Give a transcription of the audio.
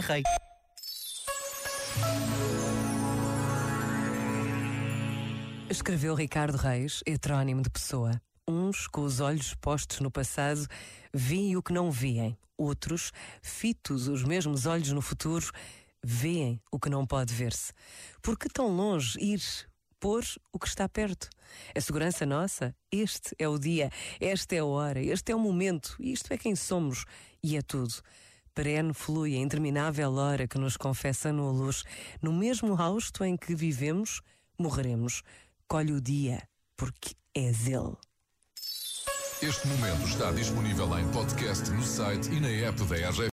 rei. Escreveu Ricardo Reis, heterónimo de pessoa. Uns, com os olhos postos no passado, veem o que não veem. Outros, fitos os mesmos olhos no futuro, veem o que não pode ver-se. Por que tão longe ir pôr o que está perto? A segurança nossa? Este é o dia, esta é a hora, este é o momento, isto é quem somos e é tudo. Perene flui a interminável hora que nos confessa no luz. No mesmo hausto em que vivemos, morreremos. Colhe o dia, porque és ele. Este momento está disponível em podcast no site e na app da RGF.